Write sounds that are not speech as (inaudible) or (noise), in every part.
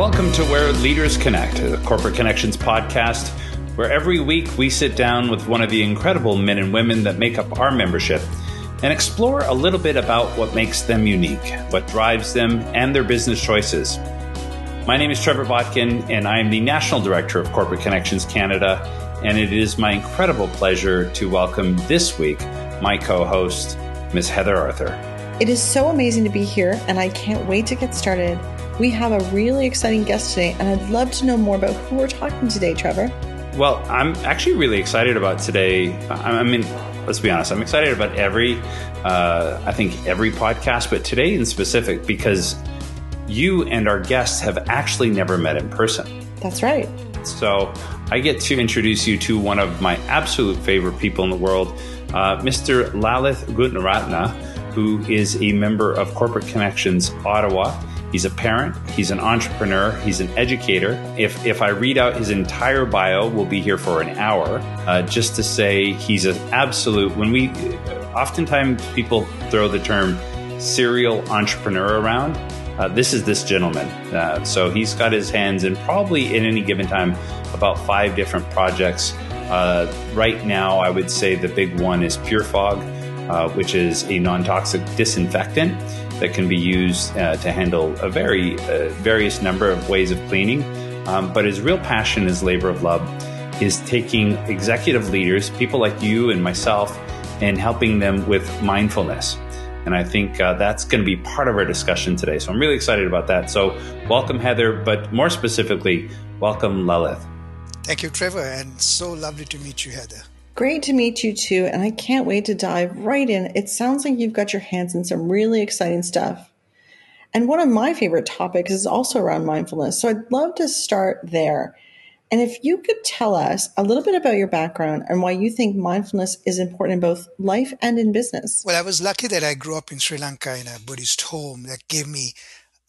welcome to Where Leaders Connect, the Corporate Connections podcast, where every week we sit down with one of the incredible men and women that make up our membership and explore a little bit about what makes them unique, what drives them, and their business choices. My name is Trevor Botkin, and I am the National Director of Corporate Connections Canada, and it is my incredible pleasure to welcome this week my co host, Ms. Heather Arthur. It is so amazing to be here, and I can't wait to get started. We have a really exciting guest today, and I'd love to know more about who we're talking today, Trevor. Well, I'm actually really excited about today. I mean, let's be honest, I'm excited about every, uh, I think every podcast, but today in specific because you and our guests have actually never met in person. That's right. So I get to introduce you to one of my absolute favorite people in the world, uh, Mr. Lalith Gunaratne, who is a member of Corporate Connections Ottawa. He's a parent, he's an entrepreneur, he's an educator. If, if I read out his entire bio, we'll be here for an hour uh, just to say he's an absolute. When we oftentimes people throw the term serial entrepreneur around, uh, this is this gentleman. Uh, so he's got his hands in probably at any given time about five different projects. Uh, right now, I would say the big one is PureFog, uh, which is a non toxic disinfectant that can be used uh, to handle a very uh, various number of ways of cleaning. Um, but his real passion, his labor of love, is taking executive leaders, people like you and myself, and helping them with mindfulness. And I think uh, that's going to be part of our discussion today. So I'm really excited about that. So welcome, Heather, but more specifically, welcome, Lalith. Thank you, Trevor, and so lovely to meet you, Heather. Great to meet you too, and I can't wait to dive right in. It sounds like you've got your hands in some really exciting stuff. And one of my favorite topics is also around mindfulness. So I'd love to start there. And if you could tell us a little bit about your background and why you think mindfulness is important in both life and in business. Well, I was lucky that I grew up in Sri Lanka in a Buddhist home that gave me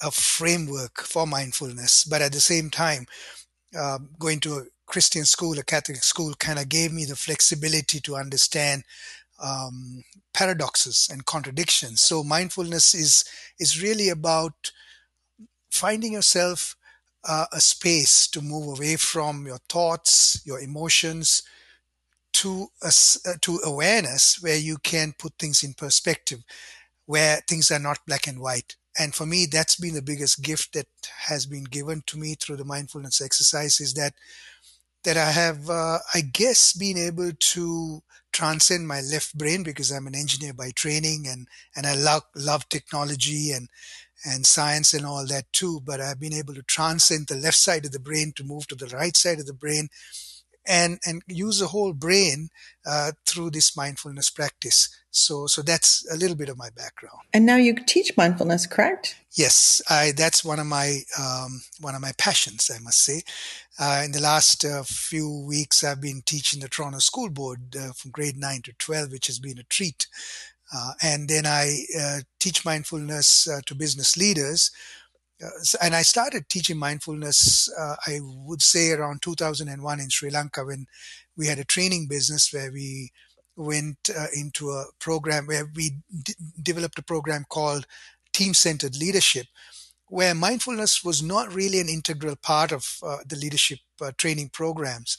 a framework for mindfulness. But at the same time, uh, going to Christian school, a Catholic school, kind of gave me the flexibility to understand um, paradoxes and contradictions. So mindfulness is is really about finding yourself uh, a space to move away from your thoughts, your emotions, to uh, to awareness where you can put things in perspective, where things are not black and white. And for me, that's been the biggest gift that has been given to me through the mindfulness exercise is that that I have, uh, I guess, been able to transcend my left brain because I'm an engineer by training and, and I love, love technology and, and science and all that too. But I've been able to transcend the left side of the brain to move to the right side of the brain and, and use the whole brain uh, through this mindfulness practice. So, so that's a little bit of my background. And now you teach mindfulness, correct? Yes, I, that's one of my um, one of my passions, I must say. Uh, in the last uh, few weeks, I've been teaching the Toronto School Board uh, from grade nine to twelve, which has been a treat. Uh, and then I uh, teach mindfulness uh, to business leaders. and I started teaching mindfulness, I would say around 2001 in Sri Lanka when we had a training business where we went into a program where we d- developed a program called team centered leadership, where mindfulness was not really an integral part of uh, the leadership uh, training programs.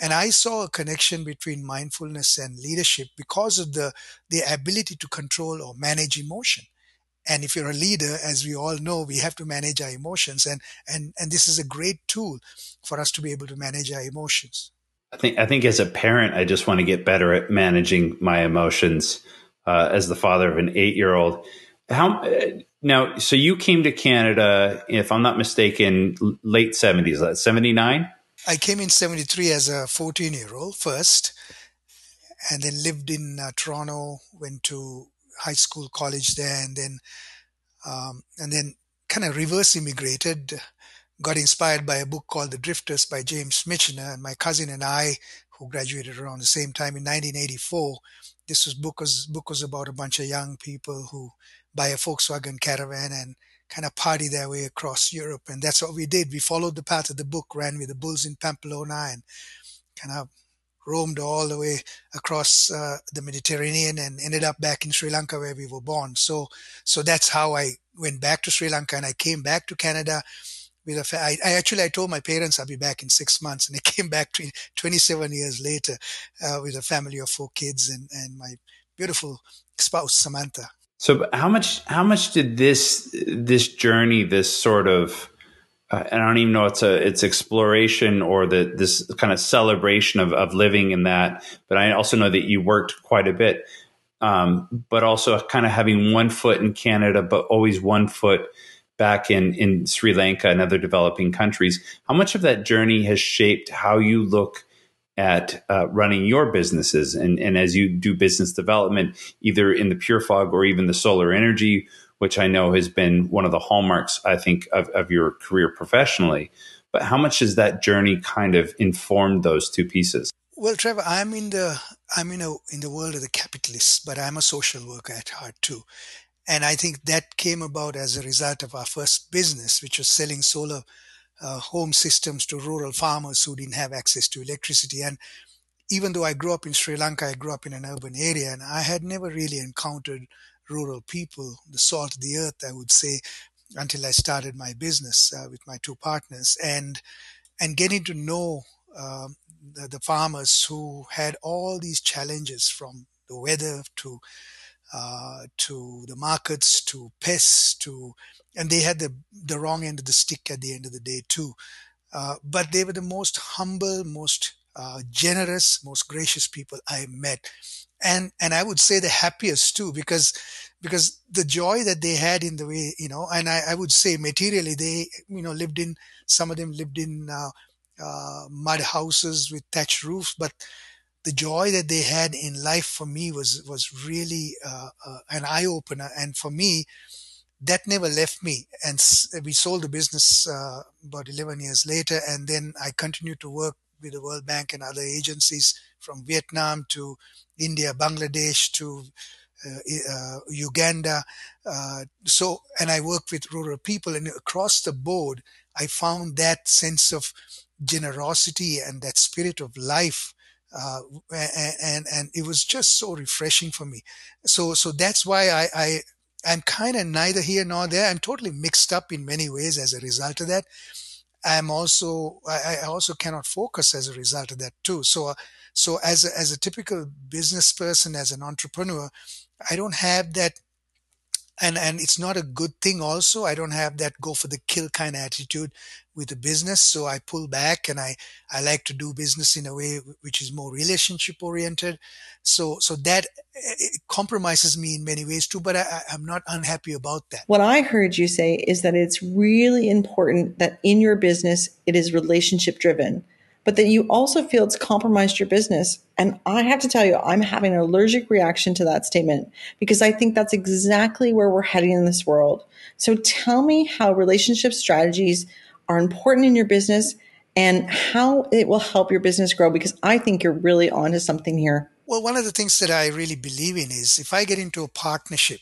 And I saw a connection between mindfulness and leadership because of the, the ability to control or manage emotion. And if you're a leader, as we all know, we have to manage our emotions. And, and, and this is a great tool for us to be able to manage our emotions. I think I think as a parent, I just want to get better at managing my emotions. Uh, as the father of an eight-year-old, how uh, now? So you came to Canada, if I'm not mistaken, late seventies, seventy nine. I came in seventy three as a fourteen-year-old first, and then lived in uh, Toronto. Went to high school, college there, and then um, and then kind of reverse immigrated got inspired by a book called The Drifters by James Michener, and my cousin and I, who graduated around the same time in 1984, this was book was book was about a bunch of young people who buy a Volkswagen Caravan and kind of party their way across Europe, and that's what we did. We followed the path of the book, ran with the bulls in Pamplona, and kind of roamed all the way across uh, the Mediterranean and ended up back in Sri Lanka where we were born. So, so that's how I went back to Sri Lanka and I came back to Canada with a fa- I, I actually I told my parents I'll be back in six months, and I (laughs) came back 27 years later uh, with a family of four kids and and my beautiful spouse Samantha. So how much how much did this this journey, this sort of uh, I don't even know it's a it's exploration or the this kind of celebration of of living in that, but I also know that you worked quite a bit. Um, but also kind of having one foot in Canada, but always one foot back in in Sri Lanka and other developing countries. How much of that journey has shaped how you look at uh, running your businesses and, and as you do business development, either in the PureFog or even the solar energy, which I know has been one of the hallmarks, I think, of, of your career professionally. But how much has that journey kind of informed those two pieces? Well, Trevor, I'm in the I'm in a in the world of the capitalists, but I'm a social worker at heart too. And I think that came about as a result of our first business, which was selling solar uh, home systems to rural farmers who didn't have access to electricity. And even though I grew up in Sri Lanka, I grew up in an urban area, and I had never really encountered rural people, the salt of the earth, I would say, until I started my business uh, with my two partners, and and getting to know um, the, the, farmers who had all these challenges from the weather to uh, to the markets, to pests, to and they had the the wrong end of the stick at the end of the day too. Uh, but they were the most humble, most uh, generous, most gracious people I met, and and I would say the happiest too because because the joy that they had in the way you know, and I, I would say materially they you know lived in some of them lived in uh, uh, mud houses with thatched roofs, but the joy that they had in life for me was was really uh, uh, an eye opener, and for me, that never left me. And we sold the business uh, about 11 years later, and then I continued to work with the World Bank and other agencies from Vietnam to India, Bangladesh to uh, uh, Uganda. Uh, so, and I worked with rural people, and across the board, I found that sense of generosity and that spirit of life uh, and and it was just so refreshing for me. So so that's why I, I I'm kind of neither here nor there. I'm totally mixed up in many ways as a result of that. I'm also I, I also cannot focus as a result of that too. So uh, so as a, as a typical business person, as an entrepreneur, I don't have that and and it's not a good thing also. I don't have that go for the kill kind of attitude with the business. So i pull back and i i like to do business in a way which is more relationship oriented. So so that eh, compromises me in many ways too but I, i'm not unhappy about that. What i heard you say is that it's really important that in your business it is relationship driven but that you also feel it's compromised your business. And I have to tell you, I'm having an allergic reaction to that statement because I think that's exactly where we're heading in this world. So tell me how relationship strategies are important in your business and how it will help your business grow because I think you're really onto something here. Well, one of the things that I really believe in is if I get into a partnership,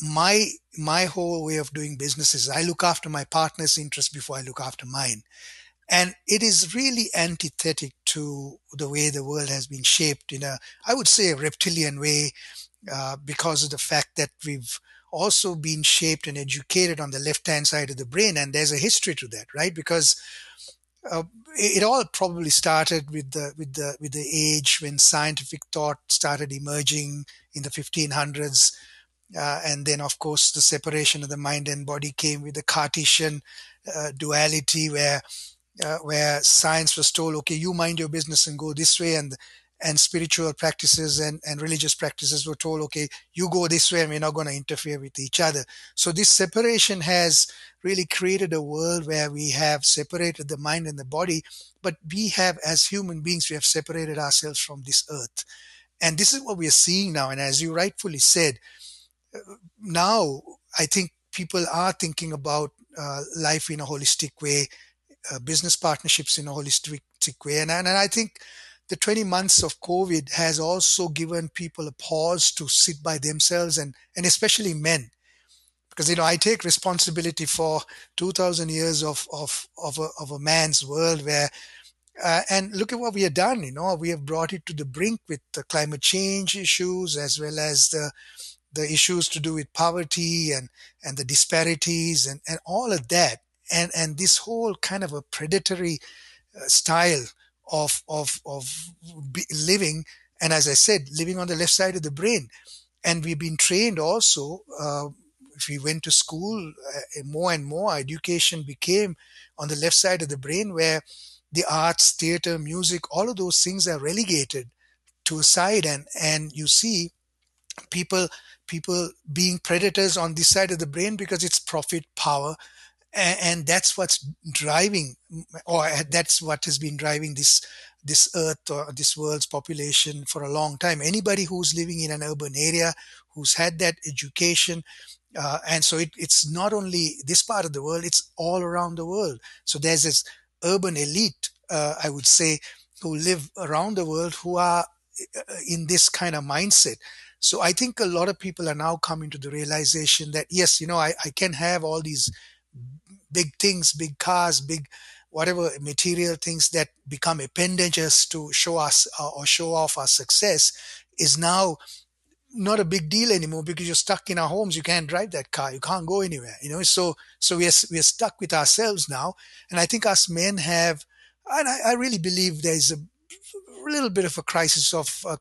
my my whole way of doing business is I look after my partner's interest before I look after mine. And it is really antithetic to the way the world has been shaped in a, I would say, a reptilian way, uh, because of the fact that we've also been shaped and educated on the left hand side of the brain. And there's a history to that, right? Because uh, it, all probably started with the with the with the age when scientific thought started emerging in the 1500s, uh, and then of course the separation of the mind and body came with the Cartesian uh, duality, where uh, where science was told, okay, you mind your business and go this way, and and spiritual practices and, and religious practices were told, okay, you go this way and we're not going to interfere with each other. So this separation has really created a world where we have separated the mind and the body, but we have, as human beings, we have separated ourselves from this earth. And this is what we are seeing now. And as you rightfully said, uh, now I think people are thinking about uh, life in a holistic way uh, business partnerships in a holistic way. And, and I think the 20 months of COVID has also given people a pause to sit by themselves and, and especially men. Because, you know, I take responsibility for 2000 years of, of, of, a, of a man's world where, uh, and look at what we have done, you know, we have brought it to the brink with the climate change issues as well as the, the issues to do with poverty and, and the disparities and, and all of that and and this whole kind of a predatory uh, style of of of living and as i said living on the left side of the brain. And we've been trained also uh, if we went to school uh, more and more education became on the left side of the brain where the arts theater music all of those things are relegated to a side. And and you see people people being predators on this side of the brain because it's profit power and, that's what's driving or that's what has been driving this this earth or this world's population for a long time. Anybody who's living in an urban area who's had that education uh, and so it, it's not only this part of the world it's all around the world. So there's this urban elite uh, i would say who live around the world who are uh, in this kind of mindset. So I think a lot of people are now coming to the realization that yes, you know, I, I can have all these big things, big cars, big whatever material things that become appendages to show us uh, or show off our success is now not a big deal anymore because you're stuck in our homes. You can't drive that car. You can't go anywhere. You know, so so we're we're stuck with ourselves now. And I think us men have, and I, I really believe there's a little bit of a crisis of uh,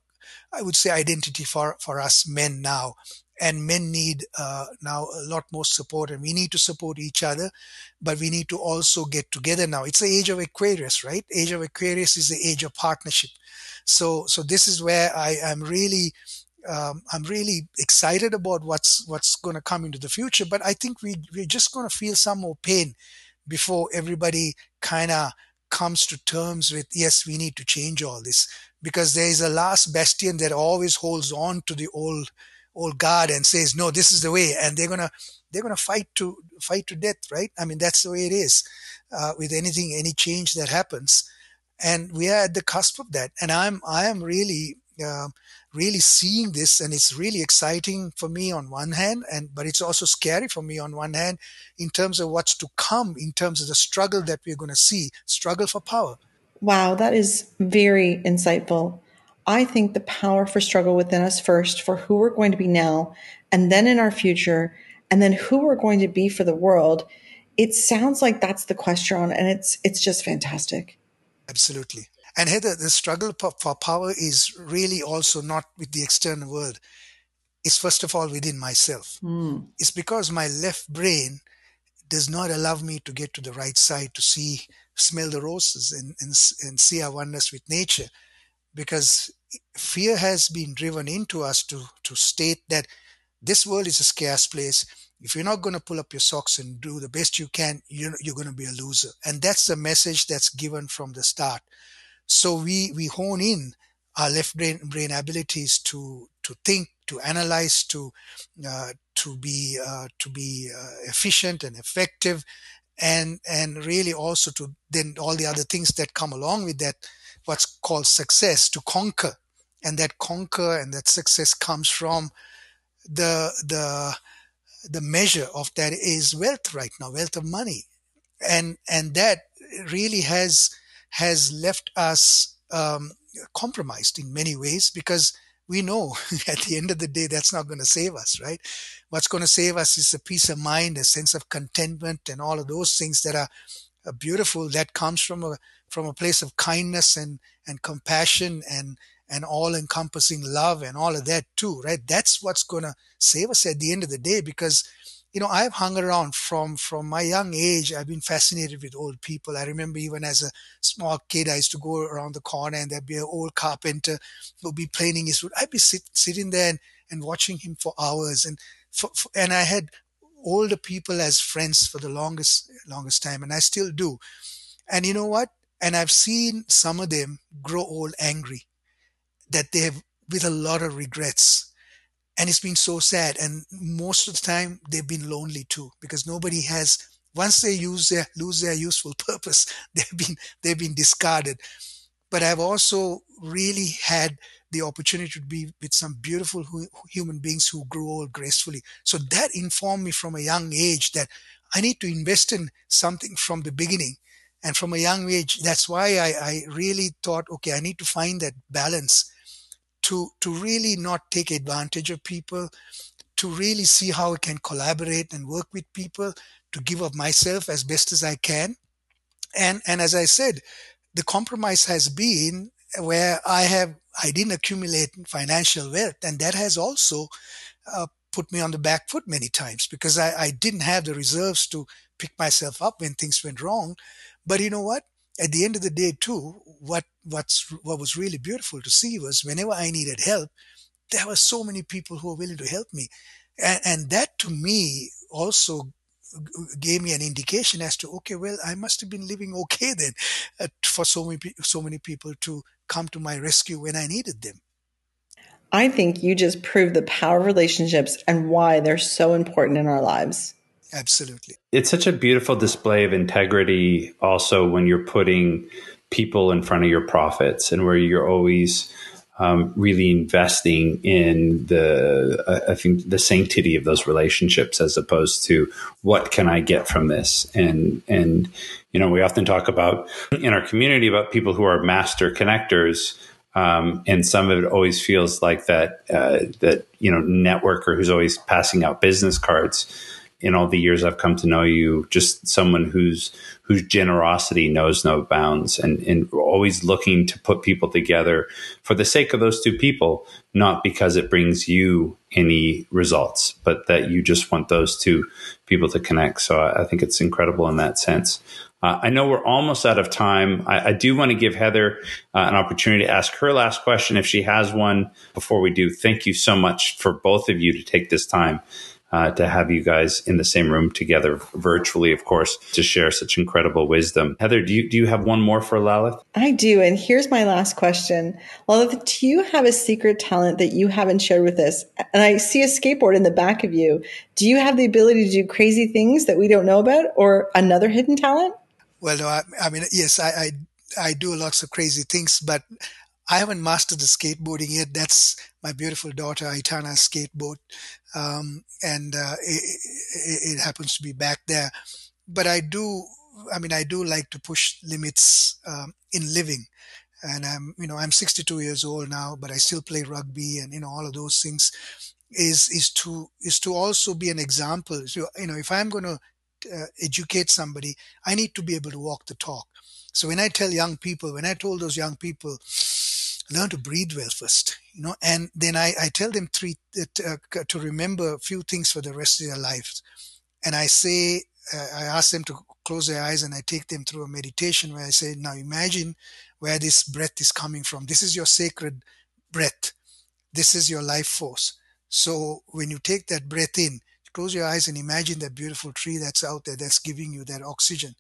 I would say identity for, for us men now. And men need uh, now a lot more support, and we need to support each other, but we need to also get together now. It's the age of Aquarius, right? Age of Aquarius is the age of partnership. So, so this is where I am really um, I'm really excited about what's what's going to come into the future. But I think we we're just going to feel some more pain before everybody kind of comes to terms with yes, we need to change all this because there is a last bastion that always holds on to the old old guard and says no this is the way and they're gonna they're gonna fight to fight to death right? I mean that's the way it is uh, with anything any change that happens. And we are at the cusp of that. And i'm i am really uh, really seeing this and it's really exciting for me on one hand and but it's also scary for me on one hand in terms of what's to come in terms of the struggle that we're going to see struggle for power. Wow, that is very insightful. I think the power for struggle within us first for who we're going to be now, and then in our future, and then who we're going to be for the world. It sounds like that's the question, and it's it's just fantastic. Absolutely. And Heather, the struggle for power is really also not with the external world. It's first of all within myself. Mm. It's because my left brain does not allow me to get to the right side to see smell the roses and, and, and see our oneness with nature because fear has been driven into us to, to state that this world is a scarce place. If you're not going to pull up your socks and do the best you can, you're, you're going to be a loser. And that's the message that's given from the start. So we, we hone in our left brain, brain abilities to, to think, to analyze, to, uh, to be, uh, to be uh, efficient and effective and and really also to then all the other things that come along with that what's called success to conquer. And that conquer and that success comes from the the the measure of that is wealth right now wealth of money. And and that really has has left us um, compromised in many ways because we know (laughs) at the end of the day that's not going to save us right? What's going to save us is a peace of mind a sense of contentment and all of those things that are, are beautiful that comes from a from a place of kindness and and compassion and and all encompassing love and all of that too right? That's what's going to save us at the end of the day because you know i've hung around from from my young age i've been fascinated with old people. I remember even as a small kid i used to go around the corner and there'd be an old carpenter who would be planing his wood i'd be sit, sitting there and, and watching him for hours. And for, for, and i had older people as friends for the longest longest time and i still do. And you know what and i've seen some of them grow old angry that they have with a lot of regrets. And it's been so sad. And most of the time they've been lonely too because nobody has once they use their lose their useful (laughs) purpose they've been they've been discarded. But i've also really had the opportunity to be with some beautiful human beings who grew old gracefully. So that informed me from a young age that i need to invest in something from the beginning and from a young age that's why i, I really thought okay i need to find that balance to to really not take advantage of people to really see how I can collaborate and work with people to give of myself as best as I can. And, and as I said, the compromise has been where I have, I didn't accumulate financial wealth. And that has also uh, put me on the back foot many times because I, I didn't have the reserves to pick myself up when things went wrong. But you know what? At the end of the day, too, what what's what was really beautiful to see was whenever I needed help, there were so many people who were willing to help me, and, and that to me also gave me an indication as to okay, well, I must have been living okay (laughs) then, uh, for so many so many people to come to my rescue when I needed them. I think you just proved the power of relationships and why they're so important in our lives. Absolutely. It's such a beautiful display of integrity also when you're putting people in front of your profits and where you're always um, really investing in the uh, I think the sanctity of those relationships as opposed to what can I get from this and and you know we often talk about in our community about people who are master connectors um, and some of it always feels like that uh, that you know networker who's always passing out business cards. In all the years I've come to know you, just someone whose whose generosity knows no bounds, and and always looking to put people together for the sake of those two people, not because it brings you any results, but that you just want those two people to connect. So I, I think it's incredible in that sense. Uh, I know we're almost out of time. I, I do want to give Heather uh, an opportunity to ask her last question if she has one before we do. Thank you so much for both of you to take this time uh, to have you guys in the same room together, virtually, of course, to share such incredible wisdom. Heather, do you do you have one more for Lalith? I do, and here's my last question: Lalith, do you have a secret talent that you haven't shared with us? And I see a skateboard in the back of you. Do you have the ability to do crazy things that we don't know about, or another hidden talent? Well, no, I, I mean, yes, I, I, I do lots of crazy things, but I haven't mastered the skateboarding yet. That's my beautiful daughter Aitana's skateboard, um, and uh, it, it, happens to be back there. But I do, I mean, I do like to push limits um, in living, and I'm, you know, I'm 62 years old now, but I still play rugby, and you know, all of those things is is to is to also be an example. So, you know, if I'm going to uh, educate somebody, I need to be able to walk the talk. So when I tell young people, when I told those young people, learn to breathe well first, you know, and then I, I tell them three uh, to remember a few things for the rest of their lives. And I say, uh, I ask them to close their eyes and I take them through a meditation where I say, now imagine where this breath is coming from. This is your sacred breath. This is your life force. So when you take that breath in, close your eyes and imagine that beautiful tree that's out there that's giving you that oxygen.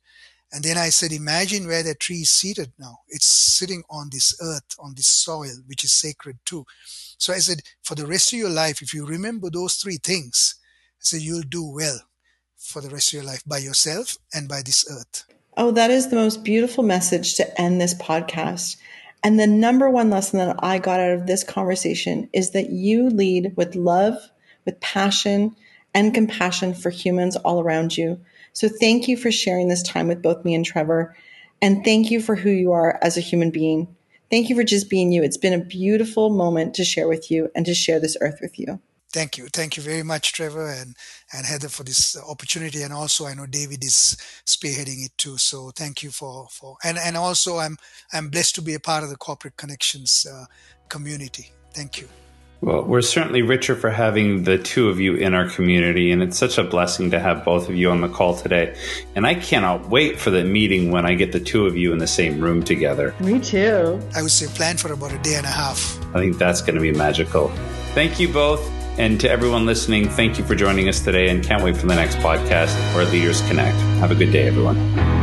And then I said, imagine where that tree is seated now. It's sitting on this earth, on this soil, which is sacred too. So I said, for the rest of your life, if you remember those three things, I said, you'll do well for the rest of your life by yourself and by this earth. Oh, that is the most beautiful message to end this podcast. And the number one lesson that I got out of this conversation is that you lead with love, with passion, and compassion for humans all around you. So thank you for sharing this time with both me and Trevor. And thank you for who you are as a human being. Thank you for just being you. It's been a beautiful moment to share with you and to share this earth with you. Thank you. Thank you very much, Trevor and, and Heather for this opportunity. And also I know David is spearheading it too. So thank you for, for, and, and also I'm, I'm blessed to be a part of the corporate connections uh, community. Thank you. Well, we're certainly richer for having the two of you in our community, and it's such a blessing to have both of you on the call today. And I cannot wait for the meeting when I get the two of you in the same room together. Me too. I would say plan for about a day and a half. I think that's going to be magical. Thank you both. And to everyone listening, thank you for joining us today and can't wait for the next podcast where Leaders Connect. Have a good day, everyone.